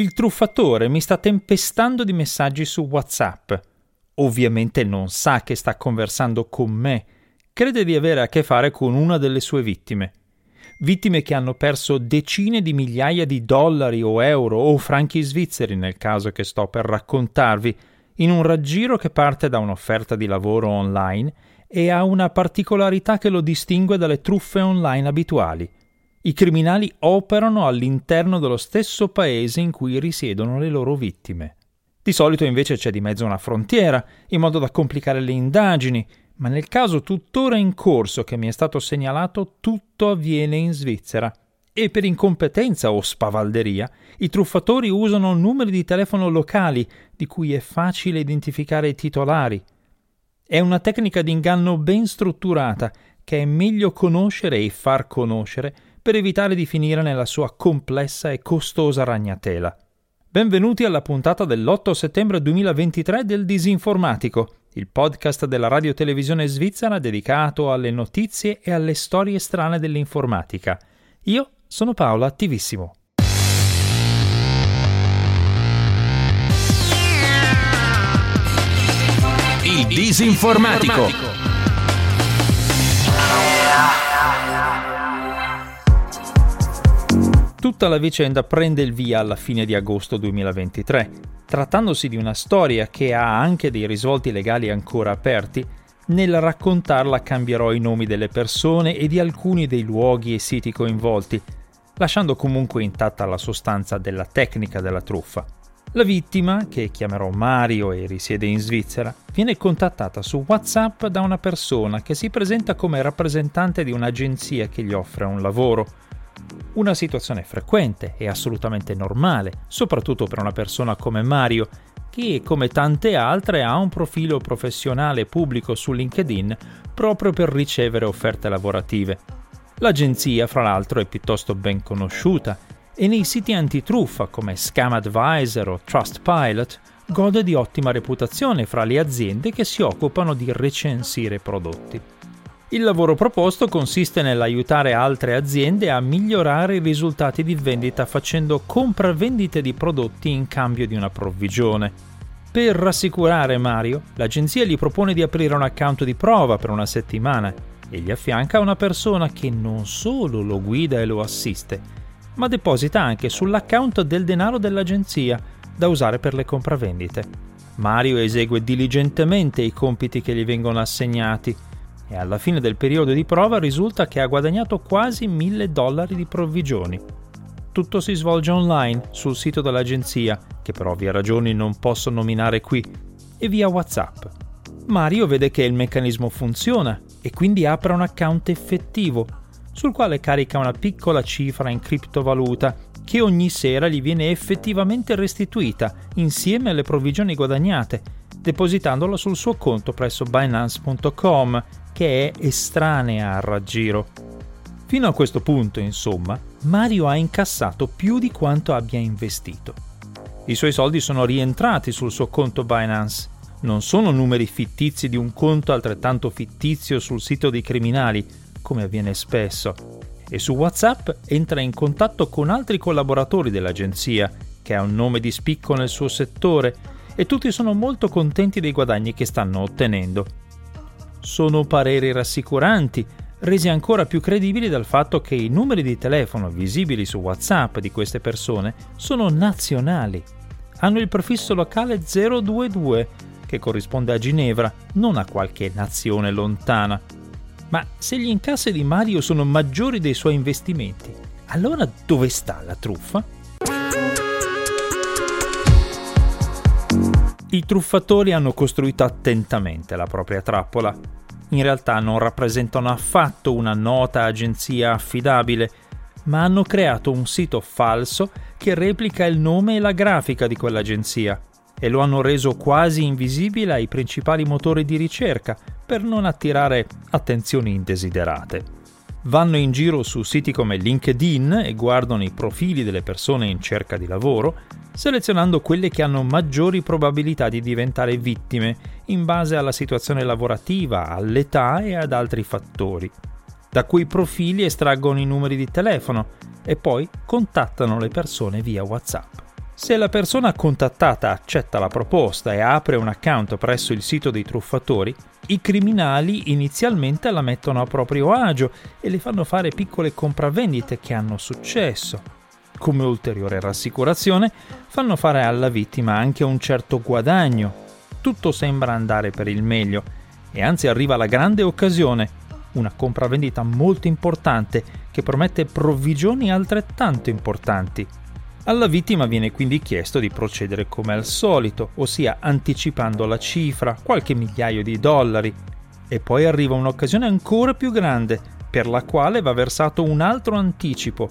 Il truffatore mi sta tempestando di messaggi su WhatsApp. Ovviamente non sa che sta conversando con me. Crede di avere a che fare con una delle sue vittime. Vittime che hanno perso decine di migliaia di dollari o euro o franchi svizzeri nel caso che sto per raccontarvi, in un raggiro che parte da un'offerta di lavoro online e ha una particolarità che lo distingue dalle truffe online abituali. I criminali operano all'interno dello stesso paese in cui risiedono le loro vittime. Di solito invece c'è di mezzo una frontiera, in modo da complicare le indagini, ma nel caso tuttora in corso che mi è stato segnalato tutto avviene in Svizzera. E per incompetenza o spavalderia, i truffatori usano numeri di telefono locali di cui è facile identificare i titolari. È una tecnica di inganno ben strutturata che è meglio conoscere e far conoscere per evitare di finire nella sua complessa e costosa ragnatela. Benvenuti alla puntata dell'8 settembre 2023 del Disinformatico, il podcast della radio televisione svizzera dedicato alle notizie e alle storie strane dell'informatica. Io sono Paolo Attivissimo. Il Disinformatico. Tutta la vicenda prende il via alla fine di agosto 2023. Trattandosi di una storia che ha anche dei risvolti legali ancora aperti, nel raccontarla cambierò i nomi delle persone e di alcuni dei luoghi e siti coinvolti, lasciando comunque intatta la sostanza della tecnica della truffa. La vittima, che chiamerò Mario e risiede in Svizzera, viene contattata su WhatsApp da una persona che si presenta come rappresentante di un'agenzia che gli offre un lavoro una situazione frequente e assolutamente normale, soprattutto per una persona come Mario, che come tante altre ha un profilo professionale pubblico su LinkedIn proprio per ricevere offerte lavorative. L'agenzia, fra l'altro, è piuttosto ben conosciuta e nei siti antitruffa come Scam Advisor o Trustpilot gode di ottima reputazione fra le aziende che si occupano di recensire prodotti. Il lavoro proposto consiste nell'aiutare altre aziende a migliorare i risultati di vendita facendo compravendite di prodotti in cambio di una provvigione. Per rassicurare Mario, l'agenzia gli propone di aprire un account di prova per una settimana e gli affianca una persona che non solo lo guida e lo assiste, ma deposita anche sull'account del denaro dell'agenzia da usare per le compravendite. Mario esegue diligentemente i compiti che gli vengono assegnati e alla fine del periodo di prova risulta che ha guadagnato quasi 1000 dollari di provvigioni. Tutto si svolge online sul sito dell'agenzia, che per ovvie ragioni non posso nominare qui, e via WhatsApp. Mario vede che il meccanismo funziona e quindi apre un account effettivo, sul quale carica una piccola cifra in criptovaluta che ogni sera gli viene effettivamente restituita insieme alle provvigioni guadagnate, depositandola sul suo conto presso Binance.com che è estranea al raggiro. Fino a questo punto, insomma, Mario ha incassato più di quanto abbia investito. I suoi soldi sono rientrati sul suo conto Binance. Non sono numeri fittizi di un conto altrettanto fittizio sul sito dei criminali, come avviene spesso. E su WhatsApp entra in contatto con altri collaboratori dell'agenzia, che ha un nome di spicco nel suo settore, e tutti sono molto contenti dei guadagni che stanno ottenendo. Sono pareri rassicuranti, resi ancora più credibili dal fatto che i numeri di telefono visibili su WhatsApp di queste persone sono nazionali. Hanno il prefisso locale 022, che corrisponde a Ginevra, non a qualche nazione lontana. Ma se gli incassi di Mario sono maggiori dei suoi investimenti, allora dove sta la truffa? I truffatori hanno costruito attentamente la propria trappola. In realtà non rappresentano affatto una nota agenzia affidabile, ma hanno creato un sito falso che replica il nome e la grafica di quell'agenzia e lo hanno reso quasi invisibile ai principali motori di ricerca per non attirare attenzioni indesiderate vanno in giro su siti come LinkedIn e guardano i profili delle persone in cerca di lavoro, selezionando quelle che hanno maggiori probabilità di diventare vittime in base alla situazione lavorativa, all'età e ad altri fattori. Da quei profili estraggono i numeri di telefono e poi contattano le persone via WhatsApp. Se la persona contattata accetta la proposta e apre un account presso il sito dei truffatori, i criminali inizialmente la mettono a proprio agio e le fanno fare piccole compravendite che hanno successo. Come ulteriore rassicurazione, fanno fare alla vittima anche un certo guadagno. Tutto sembra andare per il meglio e anzi arriva la grande occasione, una compravendita molto importante che promette provvigioni altrettanto importanti. Alla vittima viene quindi chiesto di procedere come al solito, ossia anticipando la cifra, qualche migliaio di dollari. E poi arriva un'occasione ancora più grande, per la quale va versato un altro anticipo,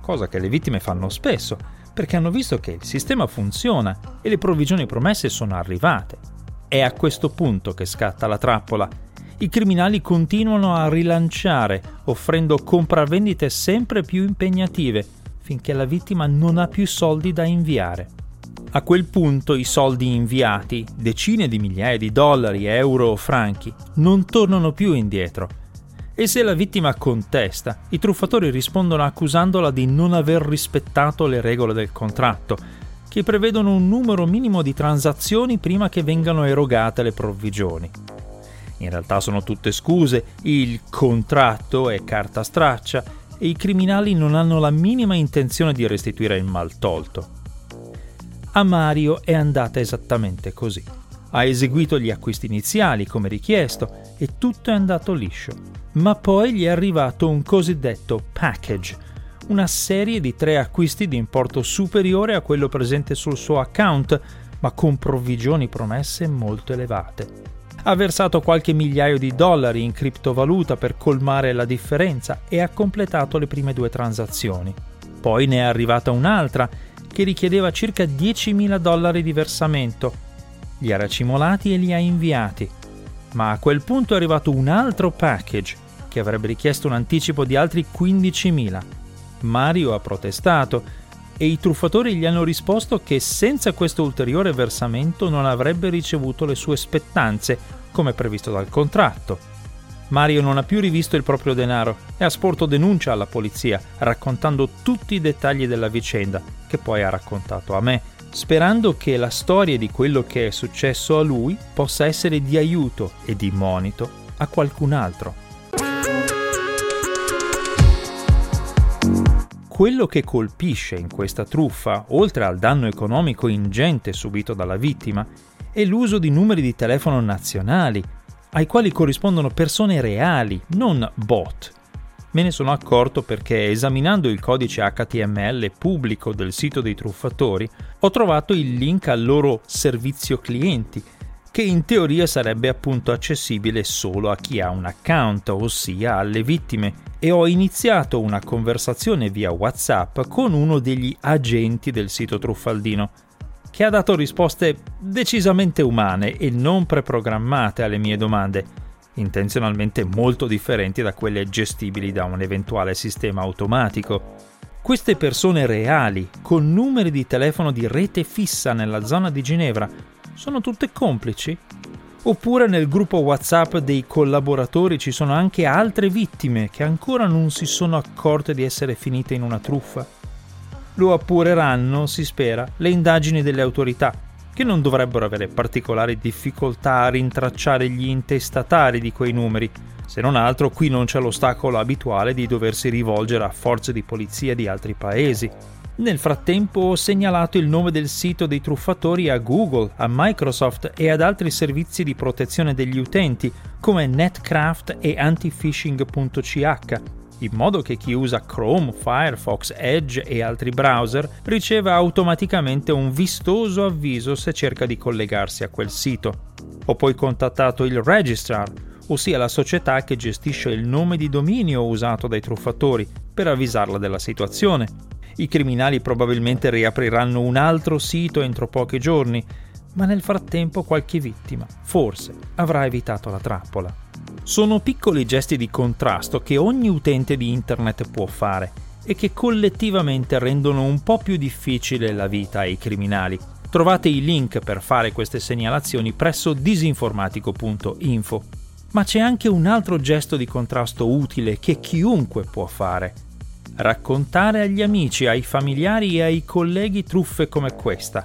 cosa che le vittime fanno spesso, perché hanno visto che il sistema funziona e le provvigioni promesse sono arrivate. È a questo punto che scatta la trappola. I criminali continuano a rilanciare, offrendo compravendite sempre più impegnative, finché la vittima non ha più soldi da inviare. A quel punto i soldi inviati, decine di migliaia di dollari, euro o franchi, non tornano più indietro. E se la vittima contesta, i truffatori rispondono accusandola di non aver rispettato le regole del contratto, che prevedono un numero minimo di transazioni prima che vengano erogate le provvigioni. In realtà sono tutte scuse, il contratto è carta straccia e i criminali non hanno la minima intenzione di restituire il mal tolto. A Mario è andata esattamente così. Ha eseguito gli acquisti iniziali come richiesto e tutto è andato liscio. Ma poi gli è arrivato un cosiddetto package, una serie di tre acquisti di importo superiore a quello presente sul suo account, ma con provvigioni promesse molto elevate ha versato qualche migliaio di dollari in criptovaluta per colmare la differenza e ha completato le prime due transazioni. Poi ne è arrivata un'altra che richiedeva circa 10.000 dollari di versamento. Li ha racimolati e li ha inviati. Ma a quel punto è arrivato un altro package che avrebbe richiesto un anticipo di altri 15.000. Mario ha protestato e i truffatori gli hanno risposto che senza questo ulteriore versamento non avrebbe ricevuto le sue spettanze, come previsto dal contratto. Mario non ha più rivisto il proprio denaro e ha sporto denuncia alla polizia, raccontando tutti i dettagli della vicenda, che poi ha raccontato a me, sperando che la storia di quello che è successo a lui possa essere di aiuto e di monito a qualcun altro. Quello che colpisce in questa truffa, oltre al danno economico ingente subito dalla vittima, è l'uso di numeri di telefono nazionali, ai quali corrispondono persone reali, non bot. Me ne sono accorto perché esaminando il codice HTML pubblico del sito dei truffatori ho trovato il link al loro servizio clienti che in teoria sarebbe appunto accessibile solo a chi ha un account, ossia alle vittime, e ho iniziato una conversazione via WhatsApp con uno degli agenti del sito truffaldino, che ha dato risposte decisamente umane e non preprogrammate alle mie domande, intenzionalmente molto differenti da quelle gestibili da un eventuale sistema automatico. Queste persone reali, con numeri di telefono di rete fissa nella zona di Ginevra, sono tutte complici? Oppure nel gruppo WhatsApp dei collaboratori ci sono anche altre vittime che ancora non si sono accorte di essere finite in una truffa? Lo appureranno, si spera, le indagini delle autorità, che non dovrebbero avere particolari difficoltà a rintracciare gli intestatari di quei numeri. Se non altro, qui non c'è l'ostacolo abituale di doversi rivolgere a forze di polizia di altri paesi. Nel frattempo ho segnalato il nome del sito dei truffatori a Google, a Microsoft e ad altri servizi di protezione degli utenti come Netcraft e antifishing.ch, in modo che chi usa Chrome, Firefox, Edge e altri browser riceva automaticamente un vistoso avviso se cerca di collegarsi a quel sito. Ho poi contattato il Registrar, ossia la società che gestisce il nome di dominio usato dai truffatori, per avvisarla della situazione i criminali probabilmente riapriranno un altro sito entro pochi giorni, ma nel frattempo qualche vittima, forse, avrà evitato la trappola. Sono piccoli gesti di contrasto che ogni utente di Internet può fare e che collettivamente rendono un po' più difficile la vita ai criminali. Trovate i link per fare queste segnalazioni presso disinformatico.info. Ma c'è anche un altro gesto di contrasto utile che chiunque può fare raccontare agli amici, ai familiari e ai colleghi truffe come questa,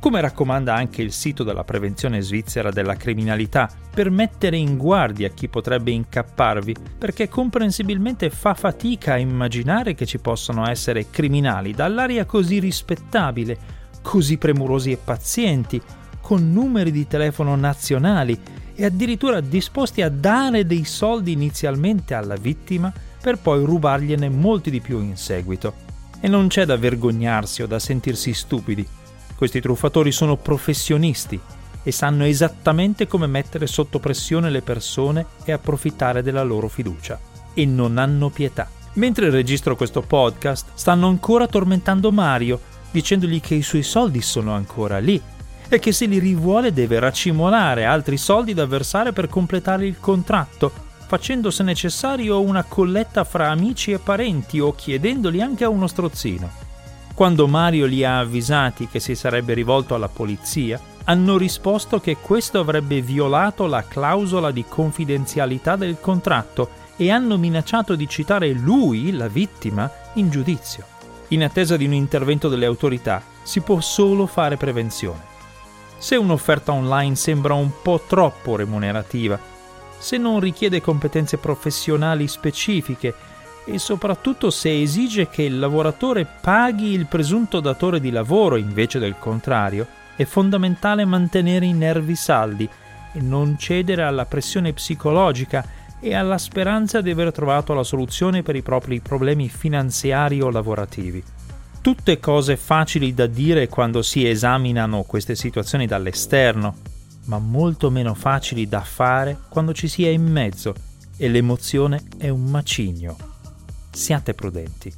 come raccomanda anche il sito della prevenzione svizzera della criminalità, per mettere in guardia chi potrebbe incapparvi, perché comprensibilmente fa fatica a immaginare che ci possano essere criminali dall'aria così rispettabile, così premurosi e pazienti, con numeri di telefono nazionali e addirittura disposti a dare dei soldi inizialmente alla vittima per poi rubargliene molti di più in seguito. E non c'è da vergognarsi o da sentirsi stupidi. Questi truffatori sono professionisti e sanno esattamente come mettere sotto pressione le persone e approfittare della loro fiducia. E non hanno pietà. Mentre registro questo podcast, stanno ancora tormentando Mario, dicendogli che i suoi soldi sono ancora lì e che se li rivuole deve racimolare altri soldi da versare per completare il contratto, facendo se necessario una colletta fra amici e parenti o chiedendoli anche a uno strozzino. Quando Mario li ha avvisati che si sarebbe rivolto alla polizia, hanno risposto che questo avrebbe violato la clausola di confidenzialità del contratto e hanno minacciato di citare lui, la vittima, in giudizio. In attesa di un intervento delle autorità si può solo fare prevenzione se un'offerta online sembra un po' troppo remunerativa, se non richiede competenze professionali specifiche e soprattutto se esige che il lavoratore paghi il presunto datore di lavoro invece del contrario, è fondamentale mantenere i nervi saldi e non cedere alla pressione psicologica e alla speranza di aver trovato la soluzione per i propri problemi finanziari o lavorativi. Tutte cose facili da dire quando si esaminano queste situazioni dall'esterno, ma molto meno facili da fare quando ci si è in mezzo e l'emozione è un macigno. Siate prudenti.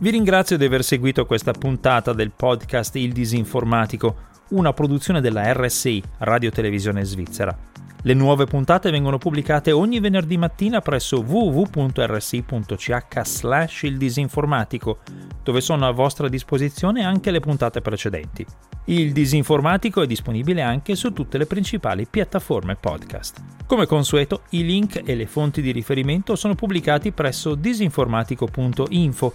Vi ringrazio di aver seguito questa puntata del podcast Il Disinformatico, una produzione della RSI, Radio Televisione Svizzera. Le nuove puntate vengono pubblicate ogni venerdì mattina presso www.rsi.ch slash il disinformatico, dove sono a vostra disposizione anche le puntate precedenti. Il disinformatico è disponibile anche su tutte le principali piattaforme podcast. Come consueto, i link e le fonti di riferimento sono pubblicati presso disinformatico.info